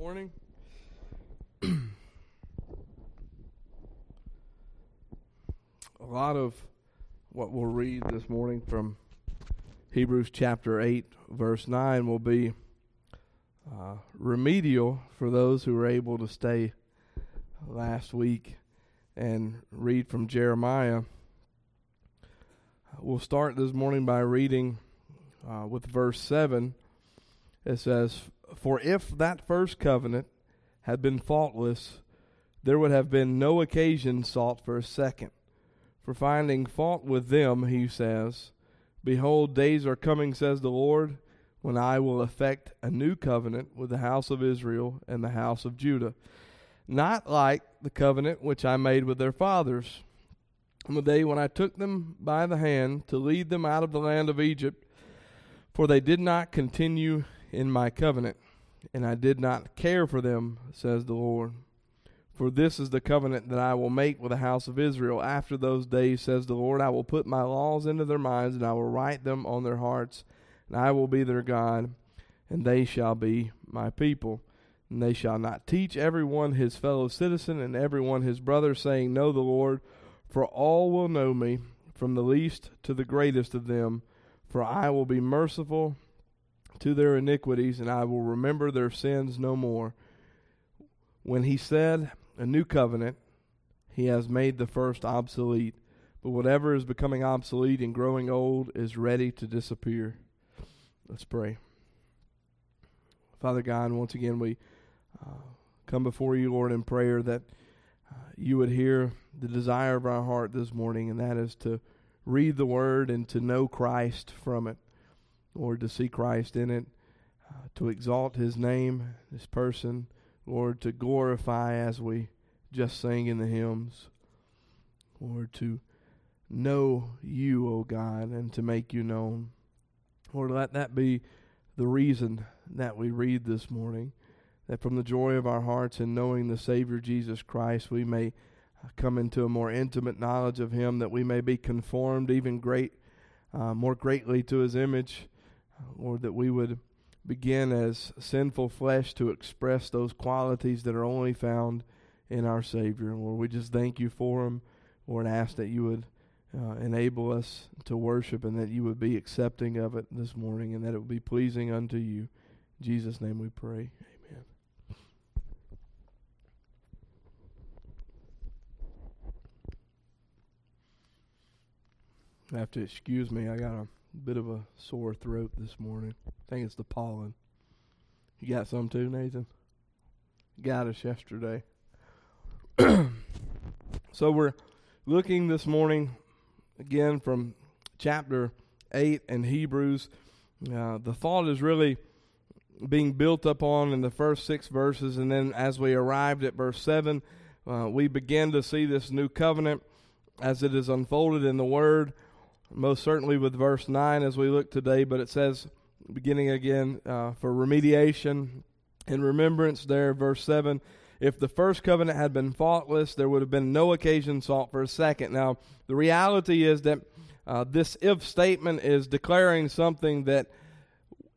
morning. A lot of what we'll read this morning from Hebrews chapter 8, verse 9, will be uh, remedial for those who were able to stay last week and read from Jeremiah. We'll start this morning by reading uh, with verse 7. It says, For if that first covenant had been faultless, there would have been no occasion sought for a second. For finding fault with them, he says, Behold, days are coming, says the Lord, when I will effect a new covenant with the house of Israel and the house of Judah, not like the covenant which I made with their fathers on the day when I took them by the hand to lead them out of the land of Egypt, for they did not continue in my covenant, and I did not care for them, says the Lord. For this is the covenant that I will make with the house of Israel. After those days, says the Lord, I will put my laws into their minds, and I will write them on their hearts, and I will be their God, and they shall be my people. And they shall not teach every one his fellow citizen and every one his brother, saying, Know the Lord, for all will know me, from the least to the greatest of them. For I will be merciful to their iniquities, and I will remember their sins no more. When he said, a new covenant, he has made the first obsolete. But whatever is becoming obsolete and growing old is ready to disappear. Let's pray. Father God, once again, we uh, come before you, Lord, in prayer that uh, you would hear the desire of our heart this morning, and that is to read the Word and to know Christ from it, Lord, to see Christ in it, uh, to exalt His name, His person Lord, to glorify as we just sang in the hymns. Lord, to know you, O oh God, and to make you known. Lord, let that be the reason that we read this morning. That from the joy of our hearts and knowing the Savior Jesus Christ, we may come into a more intimate knowledge of Him, that we may be conformed even great, uh, more greatly to His image. Lord, that we would begin as sinful flesh to express those qualities that are only found in our Savior. Lord, we just thank you for them. Lord, ask that you would uh, enable us to worship and that you would be accepting of it this morning and that it would be pleasing unto you. In Jesus' name we pray. Amen. I have to excuse me. I got a bit of a sore throat this morning. I think it's the pollen. You got some too, Nathan? Got us yesterday. so we're looking this morning again from chapter 8 in Hebrews. Uh, the thought is really being built upon in the first six verses, and then as we arrived at verse 7, uh, we begin to see this new covenant as it is unfolded in the Word most certainly with verse 9 as we look today, but it says, beginning again, uh, for remediation and remembrance there, verse 7. If the first covenant had been faultless, there would have been no occasion sought for a second. Now, the reality is that uh, this if statement is declaring something that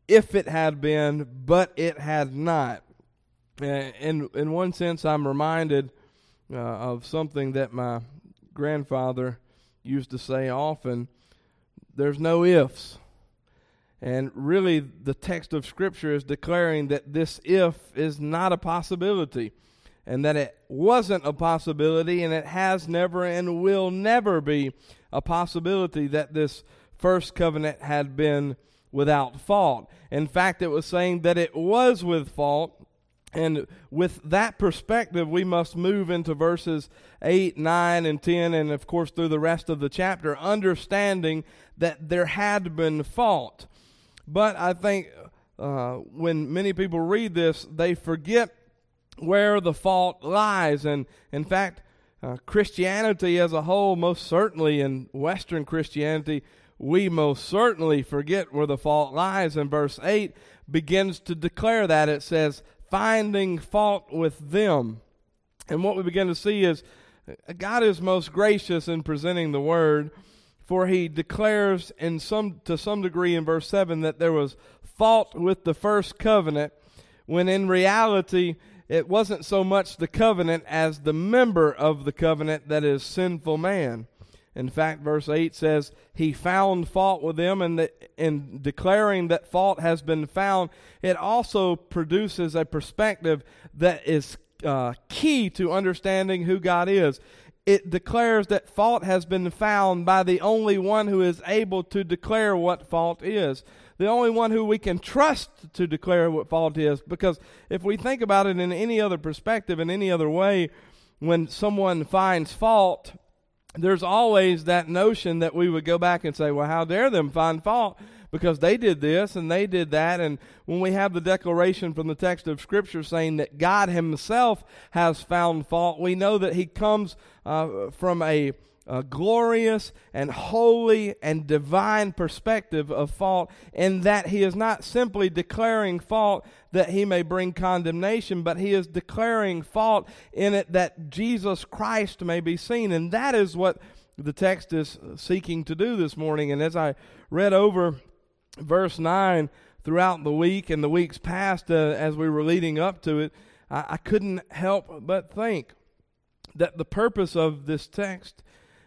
if it had been, but it had not. In, in one sense, I'm reminded uh, of something that my grandfather used to say often there's no ifs. And really, the text of Scripture is declaring that this if is not a possibility, and that it wasn't a possibility, and it has never and will never be a possibility that this first covenant had been without fault. In fact, it was saying that it was with fault and with that perspective, we must move into verses 8, 9, and 10, and of course through the rest of the chapter, understanding that there had been fault. But I think uh, when many people read this, they forget where the fault lies. And in fact, uh, Christianity as a whole, most certainly in Western Christianity, we most certainly forget where the fault lies. And verse 8 begins to declare that. It says, finding fault with them. And what we begin to see is God is most gracious in presenting the word, for he declares in some to some degree in verse 7 that there was fault with the first covenant, when in reality, it wasn't so much the covenant as the member of the covenant that is sinful man. In fact, verse 8 says, He found fault with them, and that in declaring that fault has been found, it also produces a perspective that is uh, key to understanding who God is. It declares that fault has been found by the only one who is able to declare what fault is. The only one who we can trust to declare what fault is. Because if we think about it in any other perspective, in any other way, when someone finds fault, there's always that notion that we would go back and say, well, how dare them find fault? Because they did this and they did that. And when we have the declaration from the text of Scripture saying that God Himself has found fault, we know that He comes uh, from a a glorious and holy and divine perspective of fault, in that he is not simply declaring fault that he may bring condemnation, but he is declaring fault in it that Jesus Christ may be seen. And that is what the text is seeking to do this morning. And as I read over verse 9 throughout the week and the weeks past uh, as we were leading up to it, I, I couldn't help but think that the purpose of this text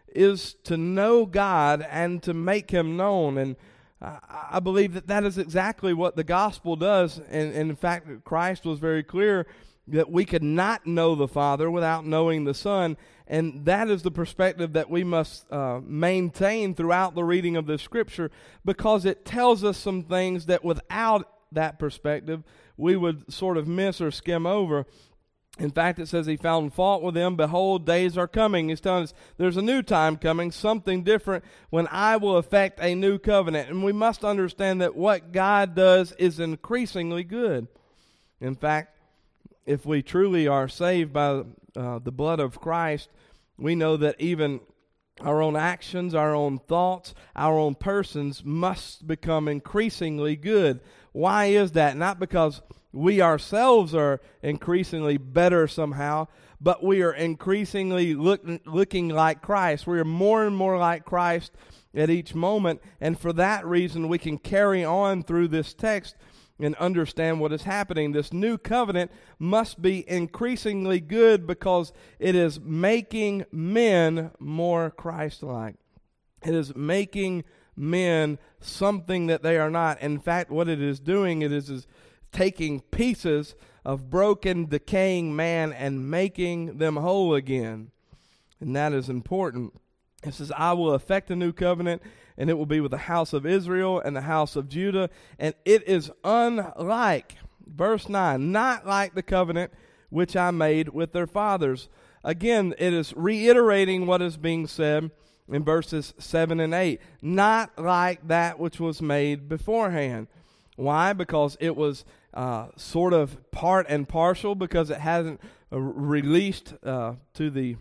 is to know God and to make Him known. And I believe that that is exactly what the gospel does. And, and, in fact, Christ was very clear that we could not know the Father without knowing the Son. And that is the perspective that we must uh, maintain throughout the reading of the Scripture because it tells us some things that without that perspective we would sort of miss or skim over. In fact, it says he found fault with them. Behold, days are coming. He's telling us there's a new time coming, something different, when I will effect a new covenant. And we must understand that what God does is increasingly good. In fact, if we truly are saved by uh, the blood of Christ, we know that even our own actions, our own thoughts, our own persons must become increasingly good. Why is that? Not because we ourselves are increasingly better somehow, but we are increasingly look, looking like Christ. We are more and more like Christ at each moment, and for that reason, we can carry on through this text and understand what is happening. This new covenant must be increasingly good because it is making men more Christ like. It is making men something that they are not. In fact, what it is doing, it is, is taking pieces of broken, decaying man and making them whole again. And that is important. It says, I will effect a new covenant, and it will be with the house of Israel and the house of Judah. And it is unlike, verse 9, not like the covenant which I made with their fathers. Again, it is reiterating what is being said in verses 7 and 8. Not like that which was made beforehand. Why? Because it was uh, sort of part and partial because it hasn't uh, released uh, to the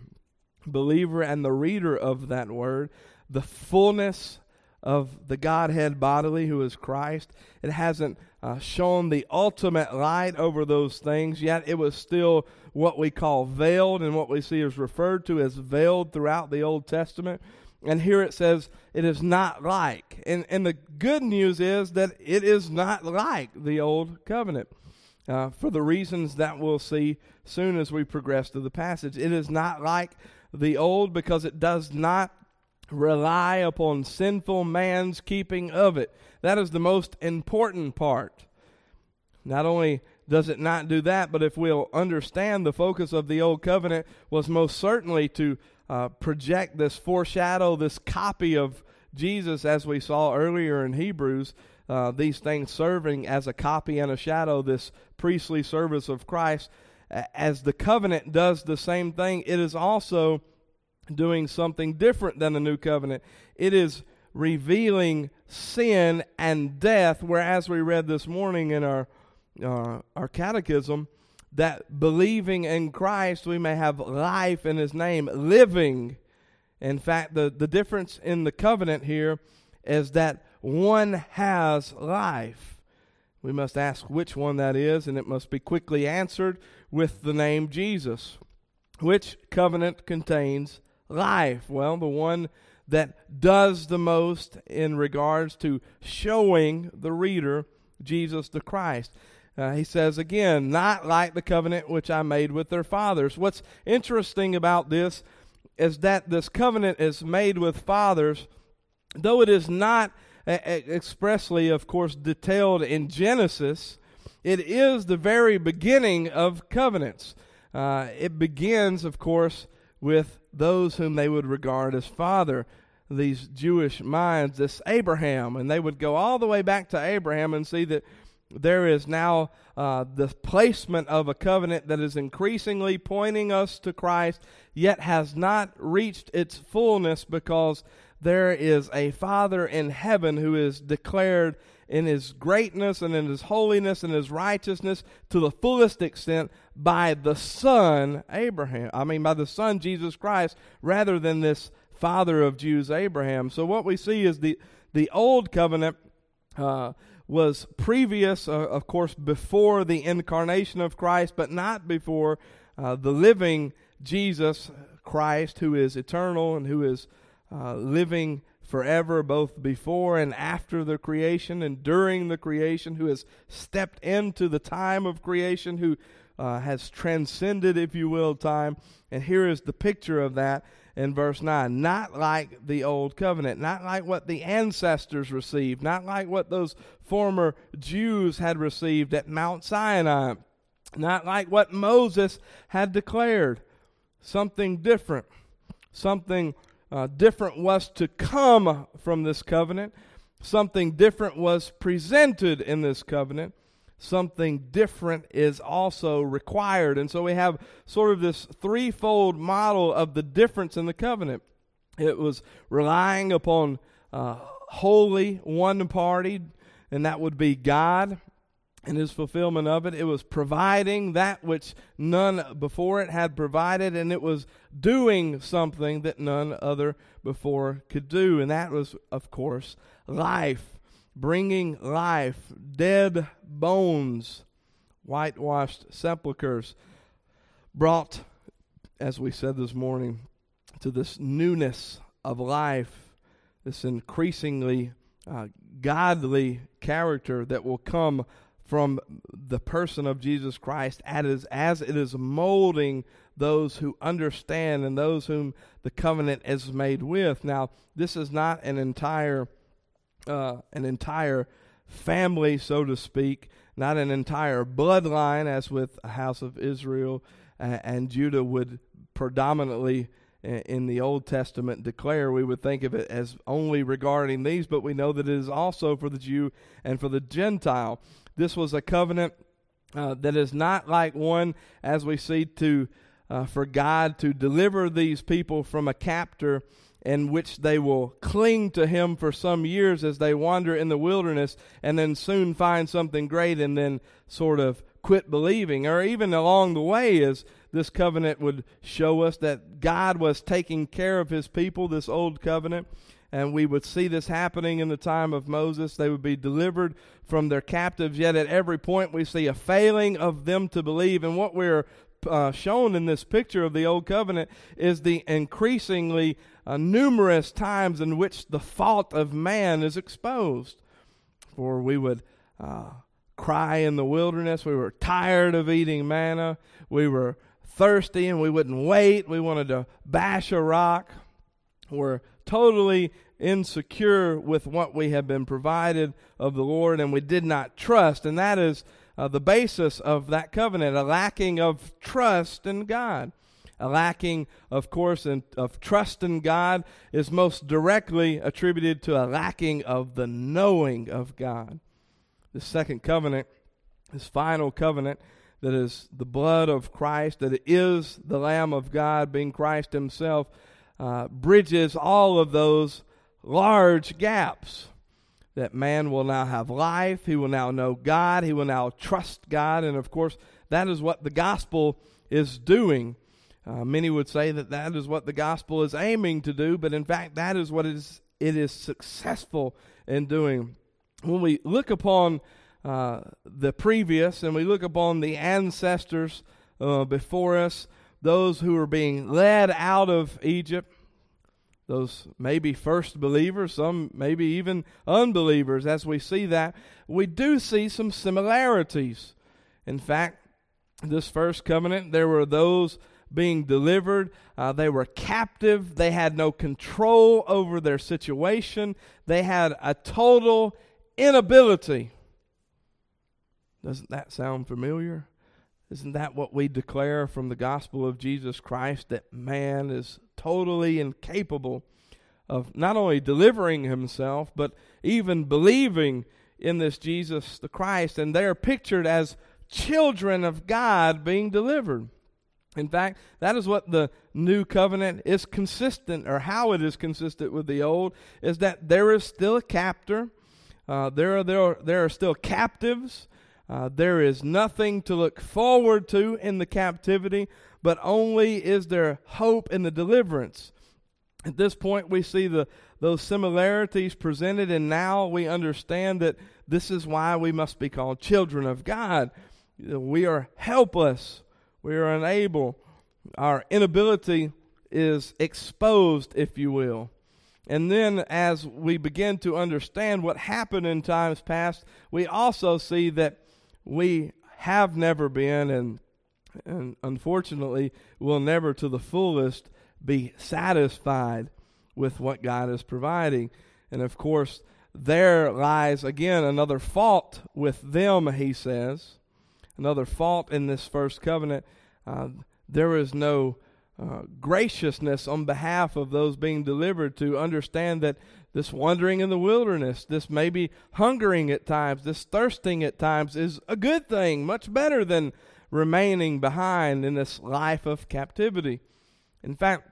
believer and the reader of that word the fullness of the Godhead bodily, who is Christ. It hasn't uh, shown the ultimate light over those things, yet it was still what we call veiled, and what we see is referred to as veiled throughout the Old Testament. And here it says, it is not like. And, and the good news is that it is not like the old covenant. Uh, for the reasons that we'll see soon as we progress to the passage. It is not like the old because it does not rely upon sinful man's keeping of it. That is the most important part. Not only does it not do that, but if we'll understand the focus of the old covenant was most certainly to uh, project this foreshadow, this copy of Jesus, as we saw earlier in Hebrews, uh, these things serving as a copy and a shadow, this priestly service of Christ. As the covenant does the same thing, it is also doing something different than the new covenant. It is revealing sin and death, whereas we read this morning in our uh, our catechism, that believing in Christ we may have life in his name, living. In fact, the, the difference in the covenant here is that one has life. We must ask which one that is, and it must be quickly answered with the name Jesus. Which covenant contains life? Well, the one that does the most in regards to showing the reader Jesus the Christ. Uh, he says again, not like the covenant which I made with their fathers. What's interesting about this is that this covenant is made with fathers, though it is not expressly, of course, detailed in Genesis, it is the very beginning of covenants. Uh, it begins, of course, with those whom they would regard as father. These Jewish minds, this Abraham, and they would go all the way back to Abraham and see that there is now uh, the placement of a covenant that is increasingly pointing us to Christ, yet has not reached its fullness because there is a Father in heaven who is declared in his greatness and in his holiness and his righteousness to the fullest extent by the Son, Abraham. I mean, by the Son, Jesus Christ, rather than this father of Jews, Abraham. So what we see is the, the old covenant. Uh, was previous, uh, of course, before the incarnation of Christ, but not before uh, the living Jesus Christ, who is eternal and who is uh, living forever, both before and after the creation and during the creation, who has stepped into the time of creation, who uh, has transcended, if you will, time. And here is the picture of that in verse 9. Not like the old covenant, not like what the ancestors received, not like what those former Jews had received at Mount Sinai, not like what Moses had declared. Something different. Something uh, different was to come from this covenant. Something different was presented in this covenant. Something different is also required. And so we have sort of this threefold model of the difference in the covenant. It was relying upon uh, holy one party, and that would be God and his fulfillment of it. It was providing that which none before it had provided, and it was doing something that none other before could do. And that was, of course, life, bringing life, dead bones, whitewashed sepulchres, brought, as we said this morning, to this newness of life, this increasingly uh, godly character that will come from the person of Jesus Christ as, it is molding those who understand and those whom the covenant is made with. Now, this is not an entire uh, an entire family, so to speak, not an entire bloodline, as with a house of Israel and Judah would predominantly in the Old Testament declare, we would think of it as only regarding these, but we know that it is also for the Jew and for the Gentile. This was a covenant uh, that is not like one as we see to uh, for God to deliver these people from a captor in which they will cling to him for some years as they wander in the wilderness and then soon find something great and then sort of quit believing or even along the way as this covenant would show us that God was taking care of his people this old covenant and we would see this happening in the time of Moses. They would be delivered from their captives, yet at every point we see a failing of them to believe. And what we're uh, shown in this picture of the Old Covenant is the increasingly uh, numerous times in which the fault of man is exposed. For we would uh, cry in the wilderness, we were tired of eating manna, we were thirsty and we wouldn't wait, we wanted to bash a rock. We're totally insecure with what we have been provided of the Lord, and we did not trust. And that is uh, the basis of that covenant a lacking of trust in God. A lacking, of course, in, of trust in God is most directly attributed to a lacking of the knowing of God. The second covenant, this final covenant, that is the blood of Christ, that is the Lamb of God, being Christ Himself, uh, bridges all of those large gaps. That man will now have life, he will now know God, he will now trust God, and of course, that is what the gospel is doing. Uh, many would say that that is what the gospel is aiming to do, but in fact, that is what it is, it is successful in doing. When we look upon uh, the previous and we look upon the ancestors uh, before us, those who are being led out of Egypt, those maybe first believers, some maybe even unbelievers, as we see that, we do see some similarities In fact, this first covenant, there were those being delivered. Uh, they were captive. They had no control over their situation. They had a total inability. Doesn't that sound familiar? Isn't that what we declare from the gospel of Jesus Christ that man is totally incapable of not only delivering himself, but even believing in this Jesus the Christ? And they are pictured as children of God being delivered. In fact, that is what the new covenant is consistent, or how it is consistent with the old, is that there is still a captor. Uh, there, are, there, are, there are still captives. Uh, there is nothing to look forward to in the captivity, but only is there hope in the deliverance. At this point, we see the, those similarities presented, and now we understand that this is why we must be called children of God. We are helpless we are unable. Our inability is exposed, if you will. And then, as we begin to understand what happened in times past, we also see that we have never been, and, and unfortunately, will never to the fullest be satisfied with what God is providing. And of course, there lies again another fault with them, he says another fault in this first covenant. Uh, there is no uh, graciousness on behalf of those being delivered to understand that this wandering in the wilderness, this maybe hungering at times, this thirsting at times is a good thing, much better than remaining behind in this life of captivity. In fact,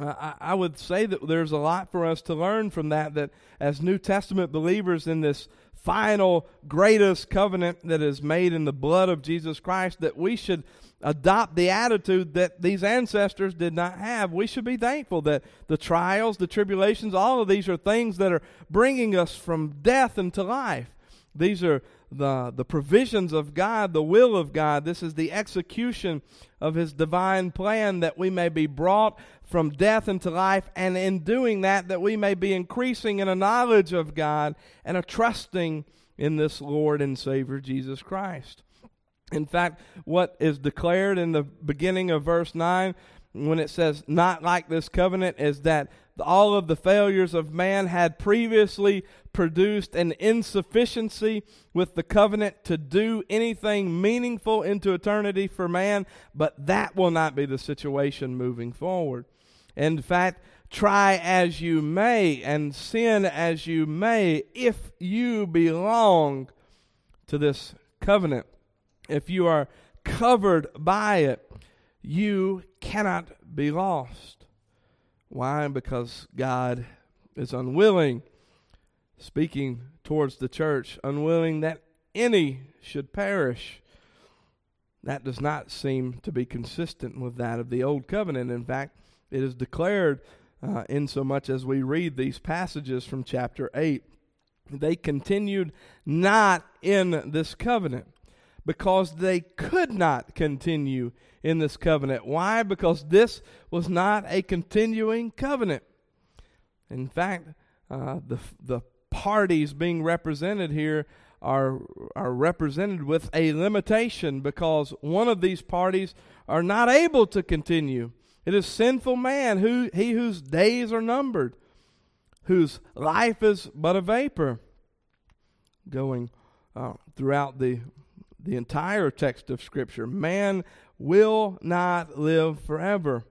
uh, I, I would say that there's a lot for us to learn from that, that as New Testament believers in this final greatest covenant that is made in the blood of Jesus Christ that we should adopt the attitude that these ancestors did not have. We should be thankful that the trials, the tribulations, all of these are things that are bringing us from death into life. These are the, the provisions of God, the will of God. This is the execution of His divine plan that we may be brought from death into life, and in doing that, that we may be increasing in a knowledge of God and a trusting in this Lord and Savior Jesus Christ. In fact, what is declared in the beginning of verse 9 when it says, not like this covenant, is that all of the failures of man had previously produced an insufficiency with the covenant to do anything meaningful into eternity for man, but that will not be the situation moving forward. In fact, try as you may and sin as you may, if you belong to this covenant, if you are covered by it, you cannot be lost. Why? Because God is unwilling, speaking towards the church, unwilling that any should perish. That does not seem to be consistent with that of the old covenant. In fact, it is declared uh, in so much as we read these passages from chapter 8. They continued not in this covenant because they could not continue in this covenant. Why? Because this was not a continuing covenant. In fact, uh, the, the parties being represented here are, are represented with a limitation because one of these parties are not able to continue. It is sinful man, who, he whose days are numbered, whose life is but a vapor. Going uh, throughout the, the entire text of Scripture, man will not live forever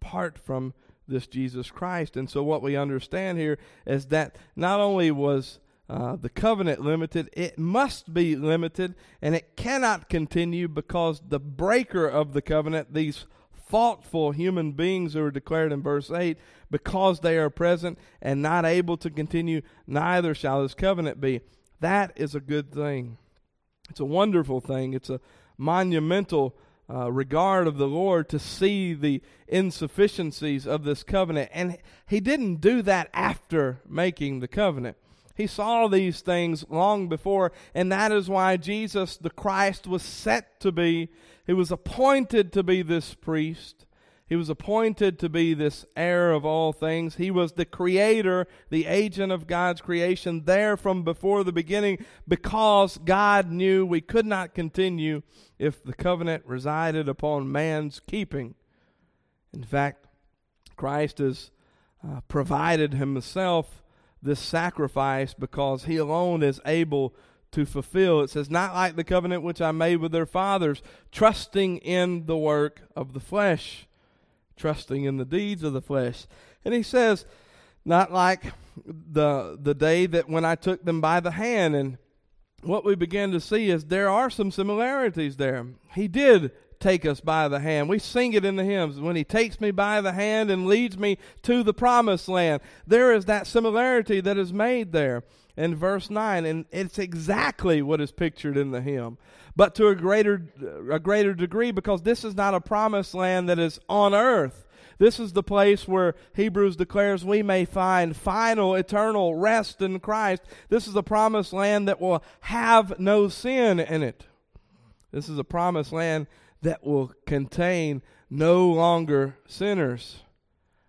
apart from this Jesus Christ. And so, what we understand here is that not only was uh, the covenant limited, it must be limited, and it cannot continue because the breaker of the covenant, these thoughtful human beings who are declared in verse 8, because they are present and not able to continue, neither shall this covenant be. That is a good thing. It's a wonderful thing. It's a monumental uh, regard of the Lord to see the insufficiencies of this covenant. And He didn't do that after making the covenant. He saw these things long before, and that is why Jesus the Christ was set to be he was appointed to be this priest. He was appointed to be this heir of all things. He was the creator, the agent of God's creation, there from before the beginning because God knew we could not continue if the covenant resided upon man's keeping. In fact, Christ has uh, provided himself this sacrifice because he alone is able to fulfill. It says, Not like the covenant which I made with their fathers, trusting in the work of the flesh trusting in the deeds of the flesh. And he says, not like the the day that when I took them by the hand and what we begin to see is there are some similarities there. He did take us by the hand. We sing it in the hymns. When he takes me by the hand and leads me to the promised land, there is that similarity that is made there in verse 9 and it's exactly what is pictured in the hymn but to a greater a greater degree because this is not a promised land that is on earth. This is the place where Hebrews declares we may find final eternal rest in Christ. This is a promised land that will have no sin in it. This is a promised land that will contain no longer sinners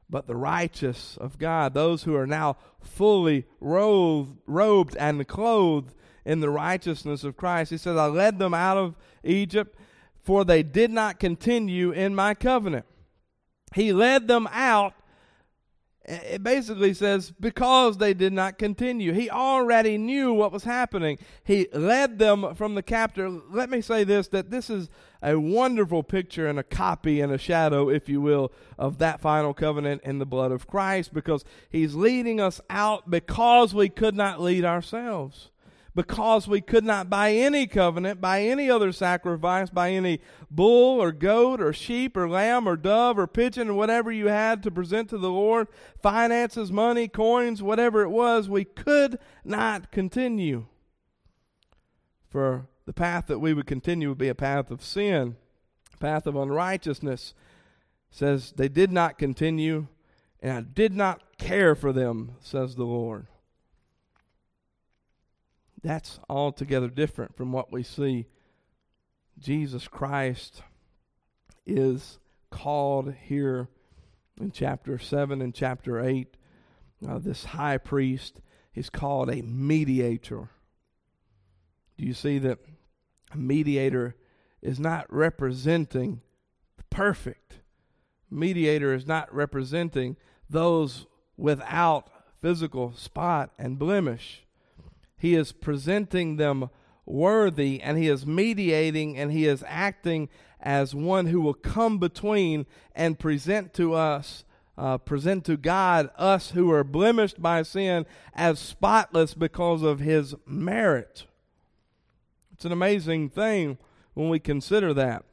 but the righteous of God, those who are now fully robed, robed and clothed in the righteousness of Christ. He says, I led them out of Egypt, for they did not continue in my covenant. He led them out it basically says because they did not continue. He already knew what was happening. He led them from the captor. Let me say this that this is a wonderful picture and a copy and a shadow, if you will, of that final covenant in the blood of Christ because he's leading us out because we could not lead ourselves because we could not by any covenant, by any other sacrifice, by any bull or goat or sheep or lamb or dove or pigeon or whatever you had to present to the Lord, finances, money, coins, whatever it was, we could not continue. For the path that we would continue would be a path of sin, path of unrighteousness. It says they did not continue, and I did not care for them, says the Lord. That's altogether different from what we see. Jesus Christ is called here in chapter 7 and chapter 8. Uh, this high priest is called a mediator. Do you see that a mediator is not representing the perfect? Mediator is not representing those without physical spot and blemish. He is presenting them worthy and he is mediating and he is acting as one who will come between and present to us uh, present to God us who are blemished by sin as spotless because of his merit. It's an amazing thing when we consider that.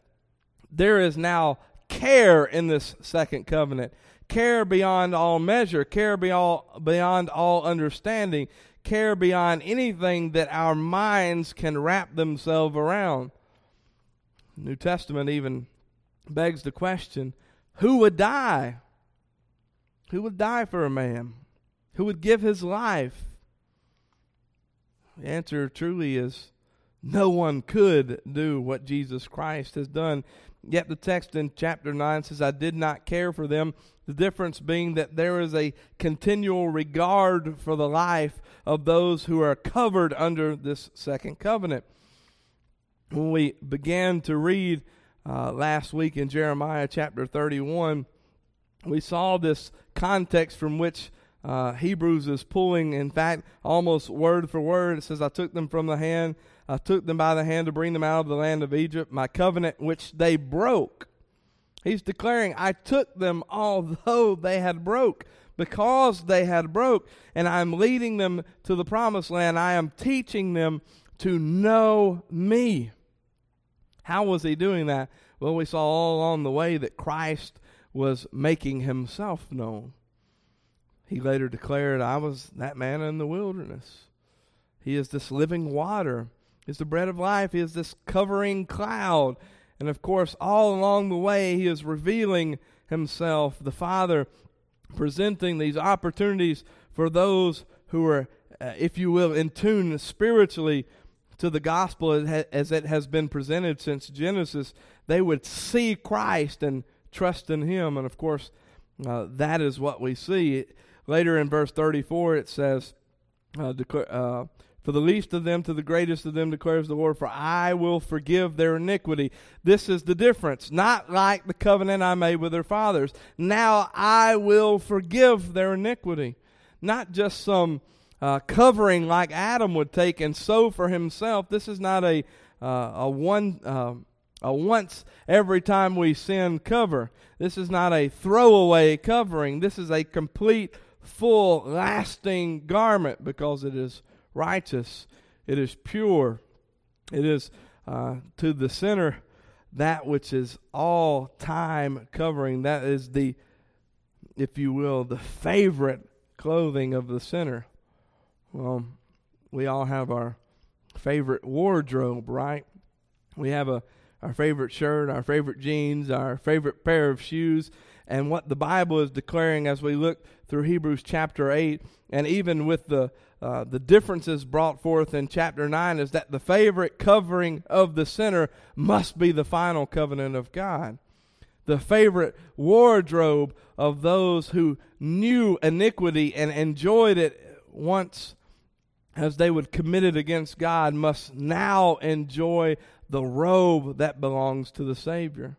There is now care in this second covenant. Care beyond all measure, care beyond, beyond all understanding, care beyond anything that our minds can wrap themselves around. New Testament even begs the question who would die? Who would die for a man? Who would give his life? The answer truly is no one could do what Jesus Christ has done. Yet the text in chapter 9 says, I did not care for them the difference being that there is a continual regard for the life of those who are covered under this second covenant. When we began to read uh, last week in Jeremiah chapter 31, we saw this context from which uh, Hebrews is pulling, in fact, almost word for word. It says, I took them from the hand, I took them by the hand to bring them out of the land of Egypt, my covenant which they broke. He's declaring, I took them although they had broke. Because they had broke, and I'm leading them to the promised land, I am teaching them to know me. How was he doing that? Well, we saw all along the way that Christ was making himself known. He later declared, I was that man in the wilderness. He is this living water. He is the bread of life. He is this covering cloud. And of course, all along the way, he is revealing himself, the Father, presenting these opportunities for those who are, uh, if you will, in tune spiritually to the gospel as it has been presented since Genesis. They would see Christ and trust in Him. And of course, uh, that is what we see. Later in verse 34, it says, uh, uh, For the least of them to the greatest of them declares the Lord, for I will forgive their iniquity. This is the difference. Not like the covenant I made with their fathers. Now I will forgive their iniquity. Not just some uh, covering like Adam would take and sew for himself. This is not a, uh, a one. Uh, a once every time we sin cover. This is not a throwaway covering. This is a complete, full, lasting garment because it is righteous, it is pure, it is uh, to the sinner that which is all time covering. That is the, if you will, the favorite clothing of the sinner. Well, we all have our favorite wardrobe, right? We have a our favorite shirt, our favorite jeans, our favorite pair of shoes, and what the Bible is declaring as we look through Hebrews chapter 8, and even with the uh, the differences brought forth in chapter 9 is that the favorite covering of the sinner must be the final covenant of God. The favorite wardrobe of those who knew iniquity and enjoyed it once as they would commit it against God must now enjoy the robe that belongs to the Savior.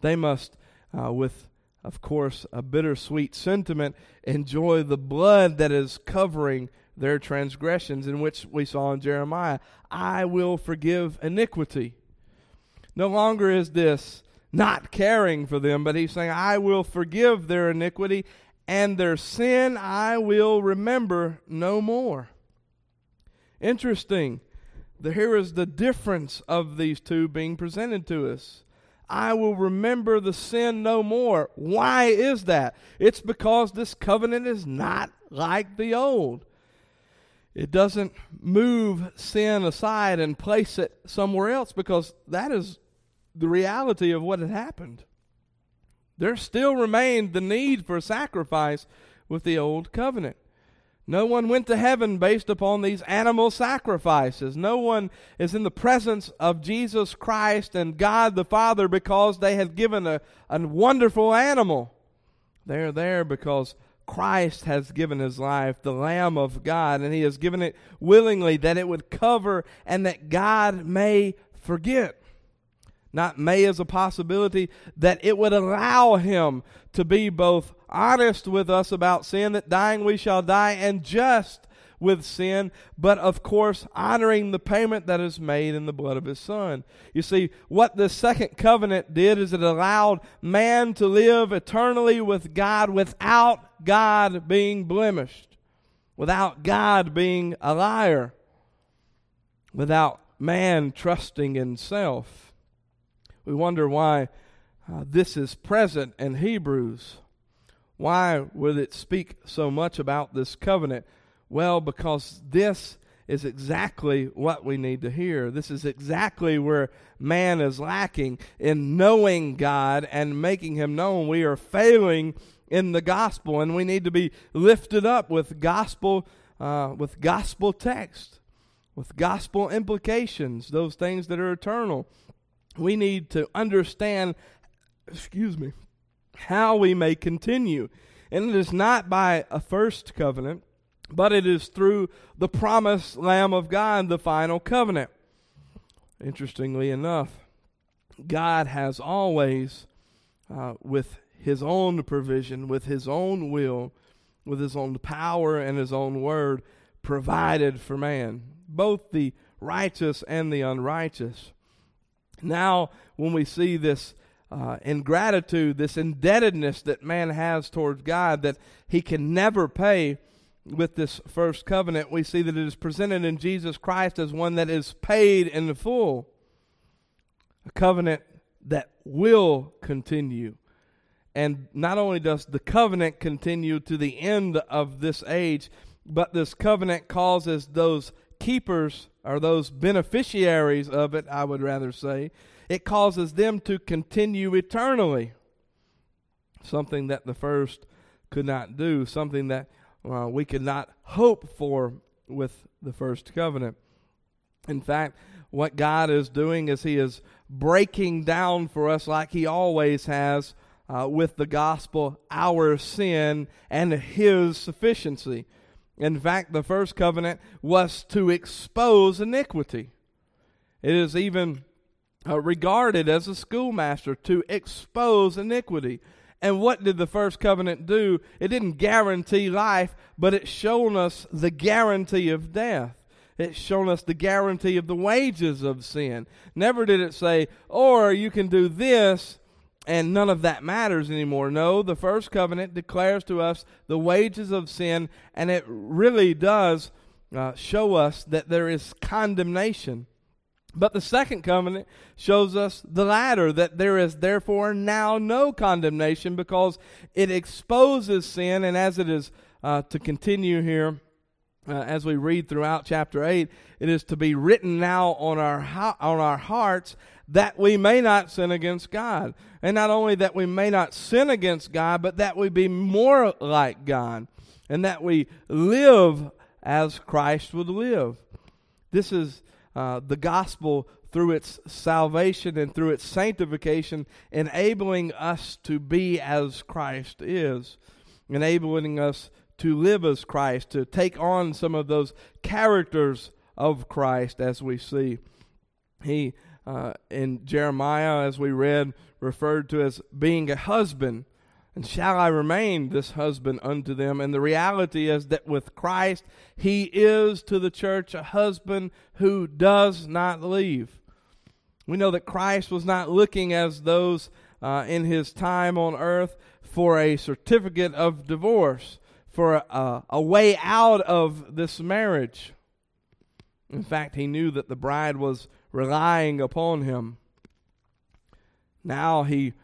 They must, uh, with, of course, a bittersweet sentiment, enjoy the blood that is covering their transgressions, in which we saw in Jeremiah, I will forgive iniquity. No longer is this not caring for them, but he's saying, I will forgive their iniquity, and their sin I will remember no more. Interesting here is the difference of these two being presented to us. I will remember the sin no more. Why is that? It's because this covenant is not like the old. It doesn't move sin aside and place it somewhere else because that is the reality of what had happened. There still remained the need for sacrifice with the old covenant. No one went to heaven based upon these animal sacrifices. No one is in the presence of Jesus Christ and God the Father because they have given a, a wonderful animal. They're there because Christ has given his life, the Lamb of God, and he has given it willingly that it would cover and that God may forget. Not may as a possibility that it would allow him to be both honest with us about sin, that dying we shall die, and just with sin, but of course honoring the payment that is made in the blood of his son. You see, what the second covenant did is it allowed man to live eternally with God without God being blemished, without God being a liar, without man trusting in self. We wonder why uh, this is present in Hebrews. Why would it speak so much about this covenant? Well, because this is exactly what we need to hear. This is exactly where man is lacking in knowing God and making him known. We are failing in the gospel, and we need to be lifted up with gospel, uh, with gospel text, with gospel implications, those things that are eternal we need to understand, excuse me, how we may continue. And it is not by a first covenant, but it is through the promised Lamb of God, the final covenant. Interestingly enough, God has always, uh, with his own provision, with his own will, with his own power and his own word, provided for man, both the righteous and the unrighteous. Now, when we see this uh, ingratitude, this indebtedness that man has towards God that he can never pay with this first covenant, we see that it is presented in Jesus Christ as one that is paid in the full. A covenant that will continue. And not only does the covenant continue to the end of this age, but this covenant causes those keepers or those beneficiaries of it, I would rather say, it causes them to continue eternally. Something that the first could not do, something that uh, we could not hope for with the first covenant. In fact, what God is doing is He is breaking down for us, like He always has, uh, with the gospel our sin and his sufficiency. In fact, the first covenant was to expose iniquity. It is even uh, regarded as a schoolmaster to expose iniquity. And what did the first covenant do? It didn't guarantee life, but it showed us the guarantee of death. It's shown us the guarantee of the wages of sin. Never did it say, or you can do this and none of that matters anymore. No, the first covenant declares to us the wages of sin, and it really does uh, show us that there is condemnation. But the second covenant shows us the latter, that there is therefore now no condemnation because it exposes sin, and as it is uh, to continue here, uh, as we read throughout chapter 8, it is to be written now on our, on our hearts that we may not sin against God. And not only that we may not sin against God, but that we be more like God and that we live as Christ would live. This is uh, the gospel through its salvation and through its sanctification, enabling us to be as Christ is, enabling us to live as Christ, to take on some of those characters of Christ as we see. He uh, in Jeremiah, as we read, referred to as being a husband. And shall I remain this husband unto them? And the reality is that with Christ, he is to the church a husband who does not leave. We know that Christ was not looking as those uh, in his time on earth for a certificate of divorce, for a, a way out of this marriage. In fact, he knew that the bride was relying upon him. Now he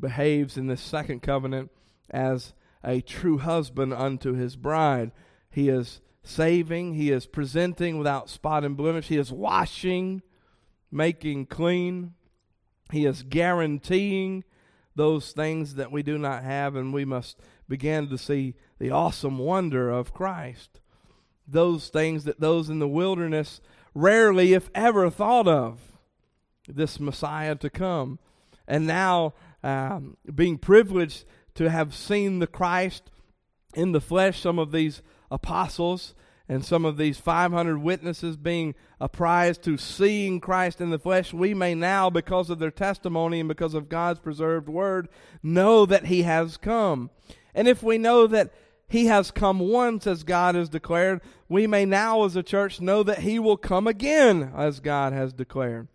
behaves in this second covenant as a true husband unto his bride. He is saving, he is presenting without spot and blemish, he is washing, making clean, he is guaranteeing those things that we do not have, and we must begin to see the awesome wonder of Christ. Those things that those in the wilderness rarely, if ever, thought of this Messiah to come. And now, um, being privileged to have seen the Christ in the flesh, some of these apostles and some of these 500 witnesses being apprised to seeing Christ in the flesh, we may now, because of their testimony and because of God's preserved word, know that He has come. And if we know that he has come once, as God has declared. We may now, as a church, know that He will come again, as God has declared.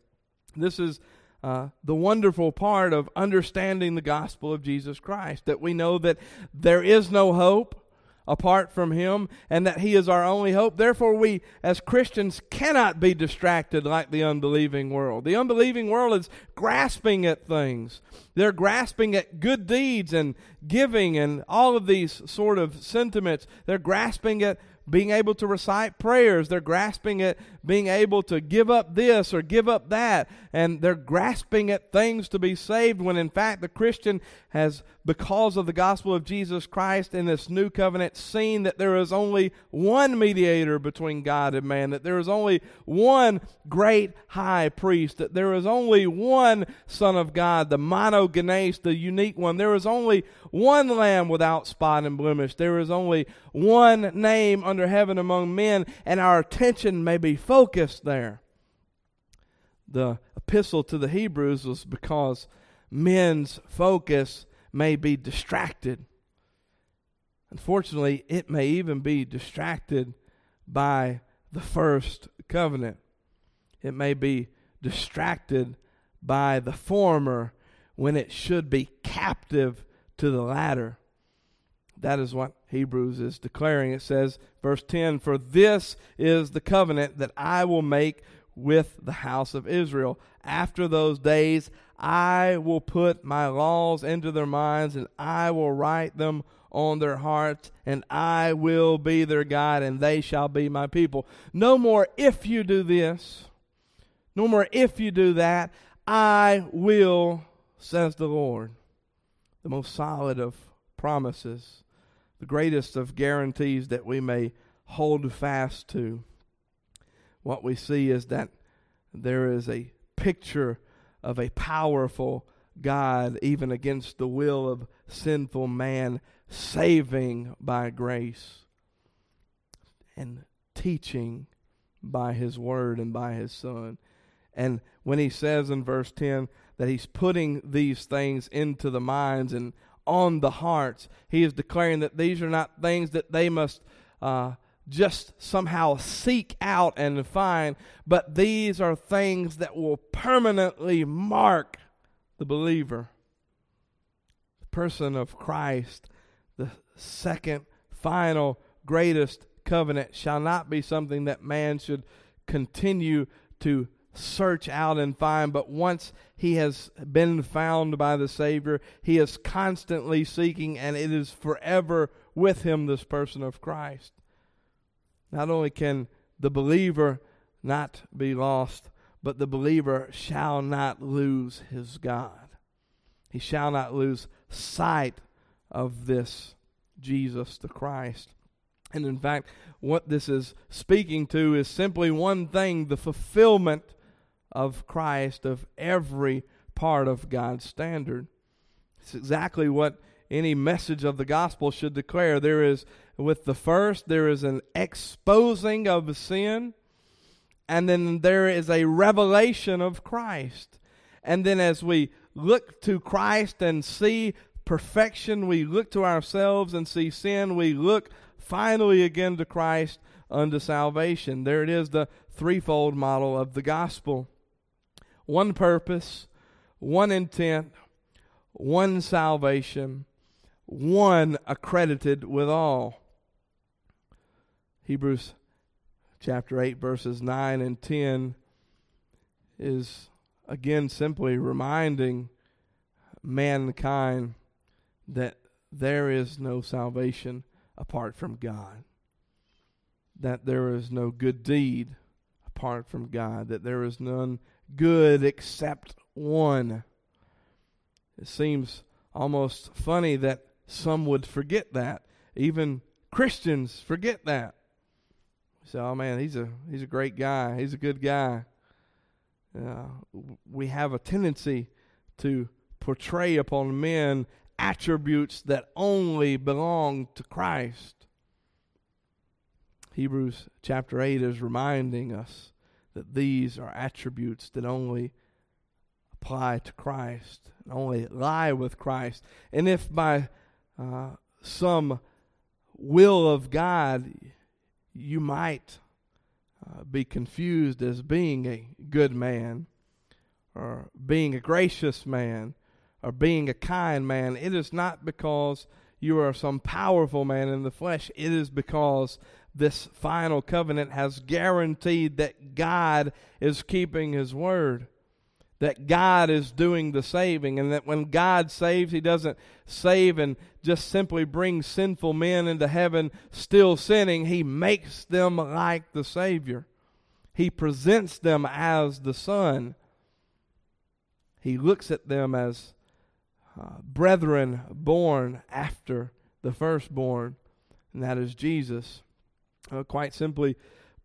This is uh, the wonderful part of understanding the gospel of Jesus Christ that we know that there is no hope apart from Him and that He is our only hope. Therefore, we as Christians cannot be distracted like the unbelieving world. The unbelieving world is grasping at things, they're grasping at good deeds and giving and all of these sort of sentiments. They're grasping at being able to recite prayers. They're grasping at being able to give up this or give up that. And they're grasping at things to be saved when in fact the Christian has, because of the gospel of Jesus Christ in this new covenant, seen that there is only one mediator between God and man, that there is only one great high priest, that there is only one Son of God, the monogenes, the unique one. There is only one lamb without spot and blemish. There is only one name under heaven among men, and our attention may be focused there. The epistle to the Hebrews was because men's focus may be distracted. Unfortunately, it may even be distracted by the first covenant. It may be distracted by the former when it should be captive to the latter. That is what Hebrews is declaring. It says, verse 10 For this is the covenant that I will make with the house of Israel. After those days, I will put my laws into their minds, and I will write them on their hearts, and I will be their God, and they shall be my people. No more if you do this, no more if you do that. I will, says the Lord the most solid of promises, the greatest of guarantees that we may hold fast to. What we see is that there is a picture of a powerful God, even against the will of sinful man, saving by grace and teaching by his word and by his son. And when he says in verse 10 that he's putting these things into the minds and on the hearts, he is declaring that these are not things that they must uh, just somehow seek out and find, but these are things that will permanently mark the believer. The person of Christ, the second, final, greatest covenant shall not be something that man should continue to search out and find, but once he has been found by the Savior, he is constantly seeking, and it is forever with him, this person of Christ. Not only can the believer not be lost, but the believer shall not lose his God. He shall not lose sight of this Jesus the Christ. And in fact, what this is speaking to is simply one thing the fulfillment of Christ, of every part of God's standard. It's exactly what any message of the gospel should declare. There is, with the first, there is an exposing of sin, and then there is a revelation of Christ. And then as we look to Christ and see perfection, we look to ourselves and see sin, we look finally again to Christ unto salvation. There it is, the threefold model of the gospel one purpose, one intent, one salvation, one accredited with all. Hebrews chapter 8, verses 9 and 10 is again simply reminding mankind that there is no salvation apart from God. That there is no good deed apart from God. That there is none good except one. It seems almost funny that some would forget that. Even Christians forget that. Say, "Oh man, he's a he's a great guy. He's a good guy." Uh, we have a tendency to portray upon men attributes that only belong to Christ. Hebrews chapter 8 is reminding us that these are attributes that only apply to Christ, and only lie with Christ. And if by uh, some will of God you might uh, be confused as being a good man or being a gracious man or being a kind man, it is not because you are some powerful man in the flesh. It is because this final covenant has guaranteed that God is keeping his word. That God is doing the saving, and that when God saves, He doesn't save and just simply bring sinful men into heaven still sinning. He makes them like the Savior. He presents them as the Son. He looks at them as uh, brethren born after the firstborn, and that is Jesus. Uh, quite simply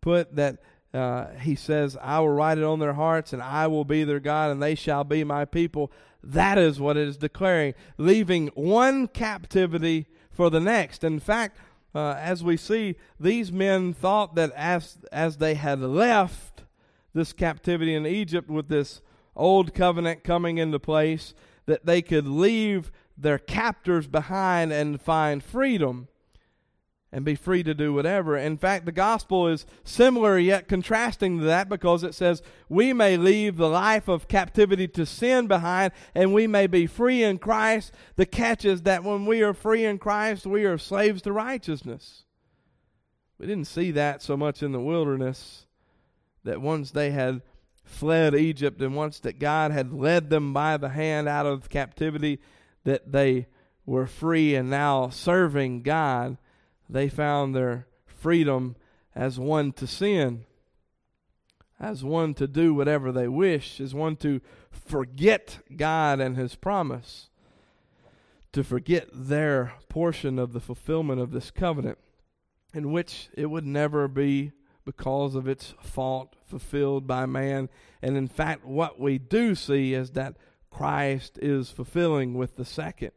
put, that uh, he says, I will write it on their hearts, and I will be their God, and they shall be my people. That is what it is declaring, leaving one captivity for the next. In fact, uh, as we see, these men thought that as as they had left this captivity in Egypt with this old covenant coming into place, that they could leave their captors behind and find freedom and be free to do whatever. In fact, the gospel is similar yet contrasting to that because it says we may leave the life of captivity to sin behind and we may be free in Christ. The catch is that when we are free in Christ, we are slaves to righteousness. We didn't see that so much in the wilderness that once they had fled Egypt, and once that God had led them by the hand out of captivity, that they were free and now serving God, they found their freedom as one to sin, as one to do whatever they wish, as one to forget God and His promise, to forget their portion of the fulfillment of this covenant, in which it would never be because of its fault fulfilled by man. And in fact, what we do see is that Christ is fulfilling with the second.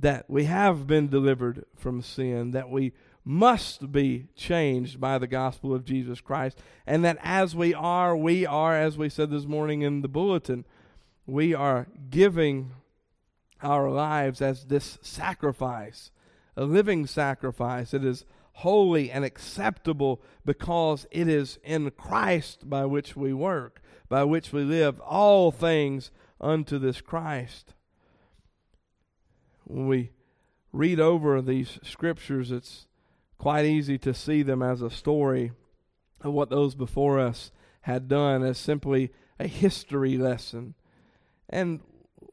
That we have been delivered from sin, that we must be changed by the gospel of Jesus Christ, and that as we are, we are, as we said this morning in the bulletin, we are giving our lives as this sacrifice, a living sacrifice. It is holy and acceptable because it is in Christ by which we work, by which we live all things unto this Christ. When we read over these scriptures, it's quite easy to see them as a story of what those before us had done, as simply a history lesson. And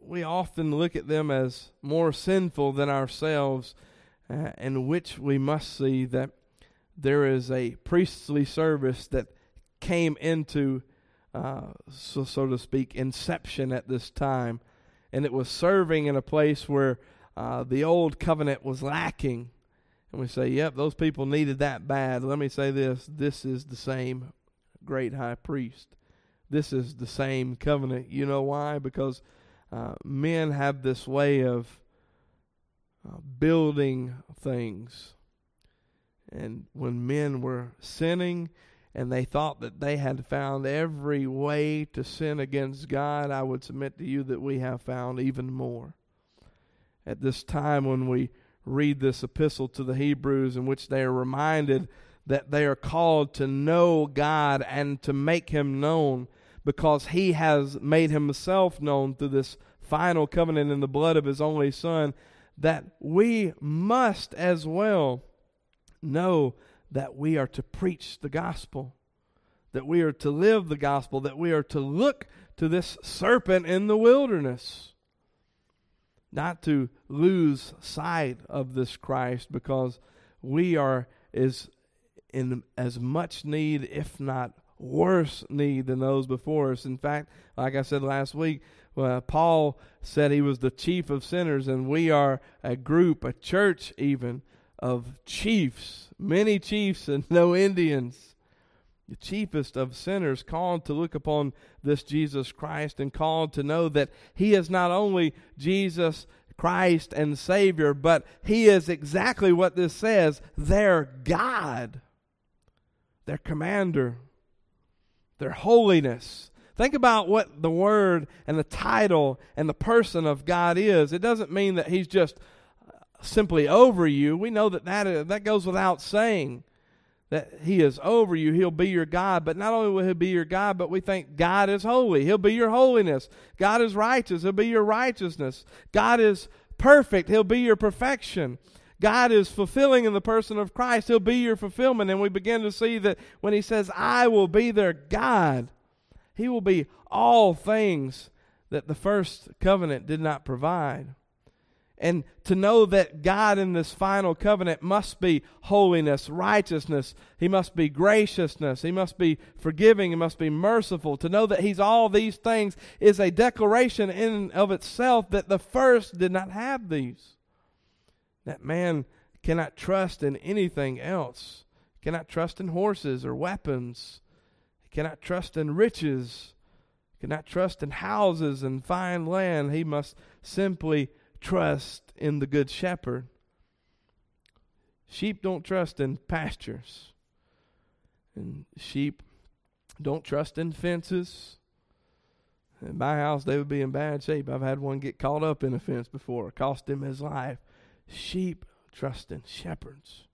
we often look at them as more sinful than ourselves uh, in which we must see that there is a priestly service that came into, uh, so, so to speak, inception at this time. And it was serving in a place where uh, the old covenant was lacking. And we say, yep, those people needed that bad. Let me say this this is the same great high priest. This is the same covenant. You know why? Because uh, men have this way of uh, building things. And when men were sinning and they thought that they had found every way to sin against God, I would submit to you that we have found even more. At this time, when we read this epistle to the Hebrews, in which they are reminded that they are called to know God and to make Him known because He has made Himself known through this final covenant in the blood of His only Son, that we must as well know that we are to preach the gospel, that we are to live the gospel, that we are to look to this serpent in the wilderness, not to lose sight of this Christ because we are is in as much need, if not worse need than those before us. In fact, like I said last week, well, Paul said he was the chief of sinners, and we are a group, a church even, of chiefs, many chiefs and no Indians. The chiefest of sinners, called to look upon this Jesus Christ and called to know that He is not only Jesus Christ and Savior, but He is exactly what this says their God, their commander, their holiness, Think about what the word and the title and the person of God is. It doesn't mean that He's just simply over you. We know that that, that goes without saying that He is over you. He'll be your God. But not only will He be your God, but we think God is holy. He'll be your holiness. God is righteous. He'll be your righteousness. God is perfect. He'll be your perfection. God is fulfilling in the person of Christ. He'll be your fulfillment. And we begin to see that when He says, I will be their God, he will be all things that the first covenant did not provide. And to know that God in this final covenant must be holiness, righteousness, He must be graciousness, He must be forgiving, He must be merciful. To know that He's all these things is a declaration in of itself that the first did not have these. That man cannot trust in anything else, cannot trust in horses or weapons cannot trust in riches, cannot trust in houses and fine land. He must simply trust in the good shepherd. Sheep don't trust in pastures. And sheep don't trust in fences. In my house, they would be in bad shape. I've had one get caught up in a fence before, it cost him his life. Sheep trust in shepherds.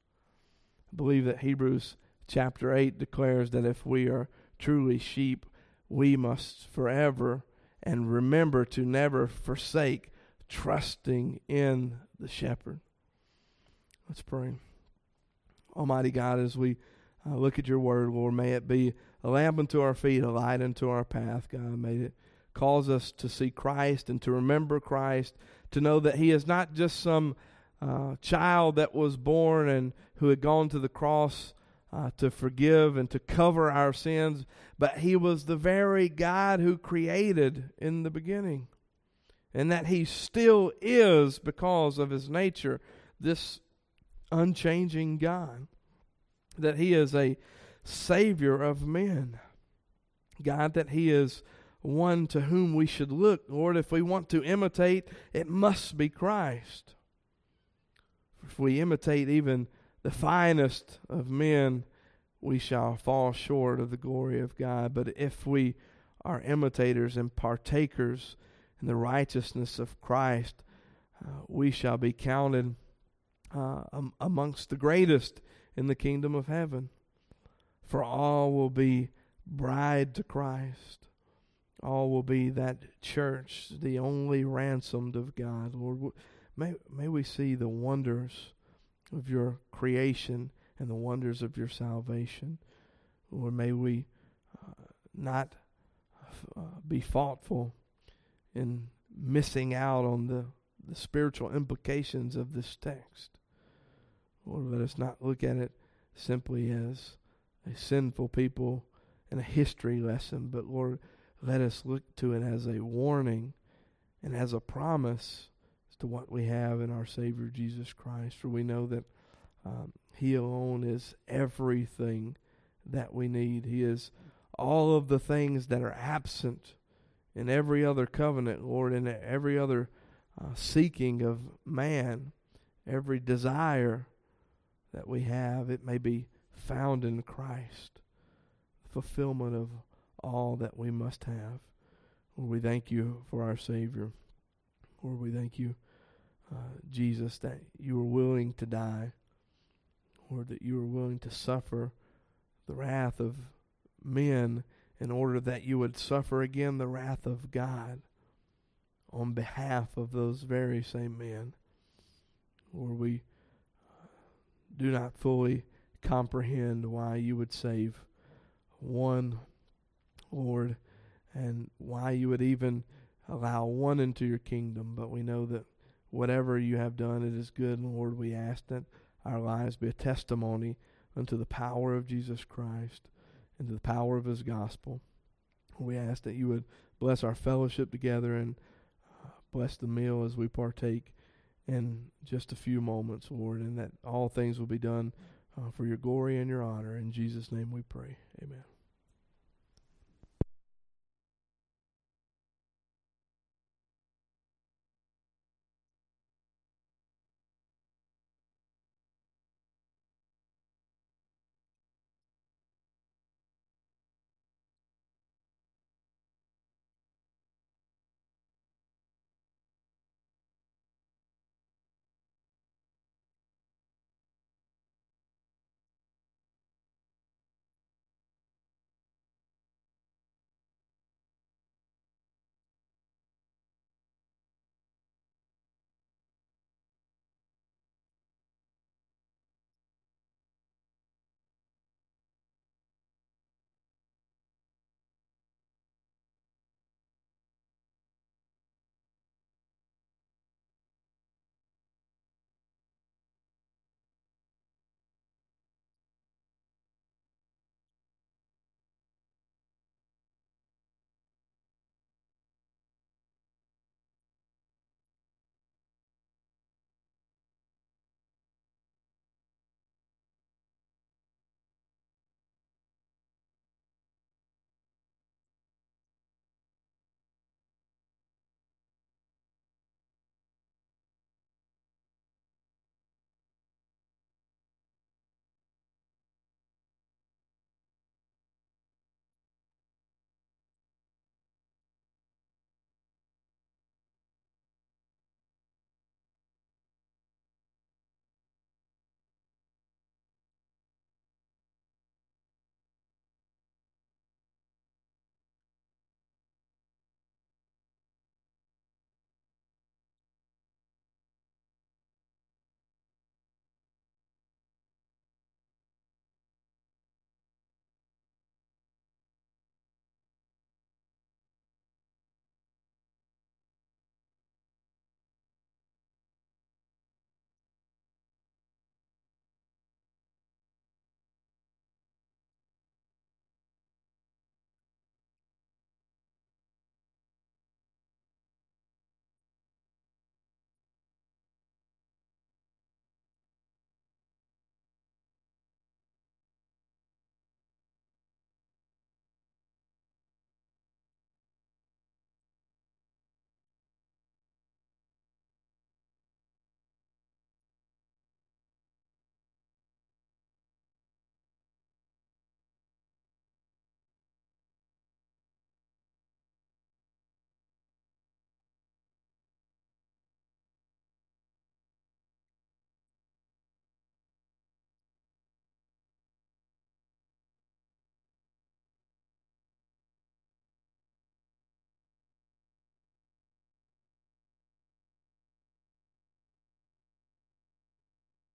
I believe that Hebrews chapter 8 declares that if we are truly sheep, we must forever and remember to never forsake trusting in the shepherd. Let's pray. Almighty God, as we uh, look at your word, Lord, may it be a lamp unto our feet, a light unto our path, God. May it cause us to see Christ and to remember Christ, to know that He is not just some uh, child that was born and who had gone to the cross uh, to forgive and to cover our sins, but He was the very God who created in the beginning. And that He still is, because of His nature, this unchanging God. That He is a Savior of men. God, that He is one to whom we should look. Lord, if we want to imitate, it must be Christ. If we imitate even the finest of men, we shall fall short of the glory of God. But if we are imitators and partakers in the righteousness of Christ, uh, we shall be counted uh, um, amongst the greatest in the kingdom of heaven. For all will be bride to Christ. All will be that church, the only ransomed of God. Lord, may, may we see the wonders of your creation and the wonders of your salvation. Lord, may we uh, not uh, be thoughtful in missing out on the, the spiritual implications of this text. Lord, let us not look at it simply as a sinful people and a history lesson, but Lord, let us look to it as a warning and as a promise as to what we have in our Savior Jesus Christ. For we know that um, He alone is everything that we need. He is all of the things that are absent in every other covenant, Lord, in every other uh, seeking of man, every desire that we have, it may be found in Christ, fulfillment of all that we must have. Lord, we thank you for our Savior. Lord, we thank you, uh, Jesus, that you were willing to die. Lord, that you were willing to suffer the wrath of men in order that you would suffer again the wrath of God on behalf of those very same men. Lord, we uh, do not fully comprehend why you would save one, Lord, and why you would even allow one into your kingdom. But we know that whatever you have done, it is good. And Lord, we ask that our lives be a testimony unto the power of Jesus Christ and to the power of his gospel. We ask that you would bless our fellowship together and uh, bless the meal as we partake in just a few moments, Lord, and that all things will be done uh, for your glory and your honor. In Jesus' name we pray. Amen.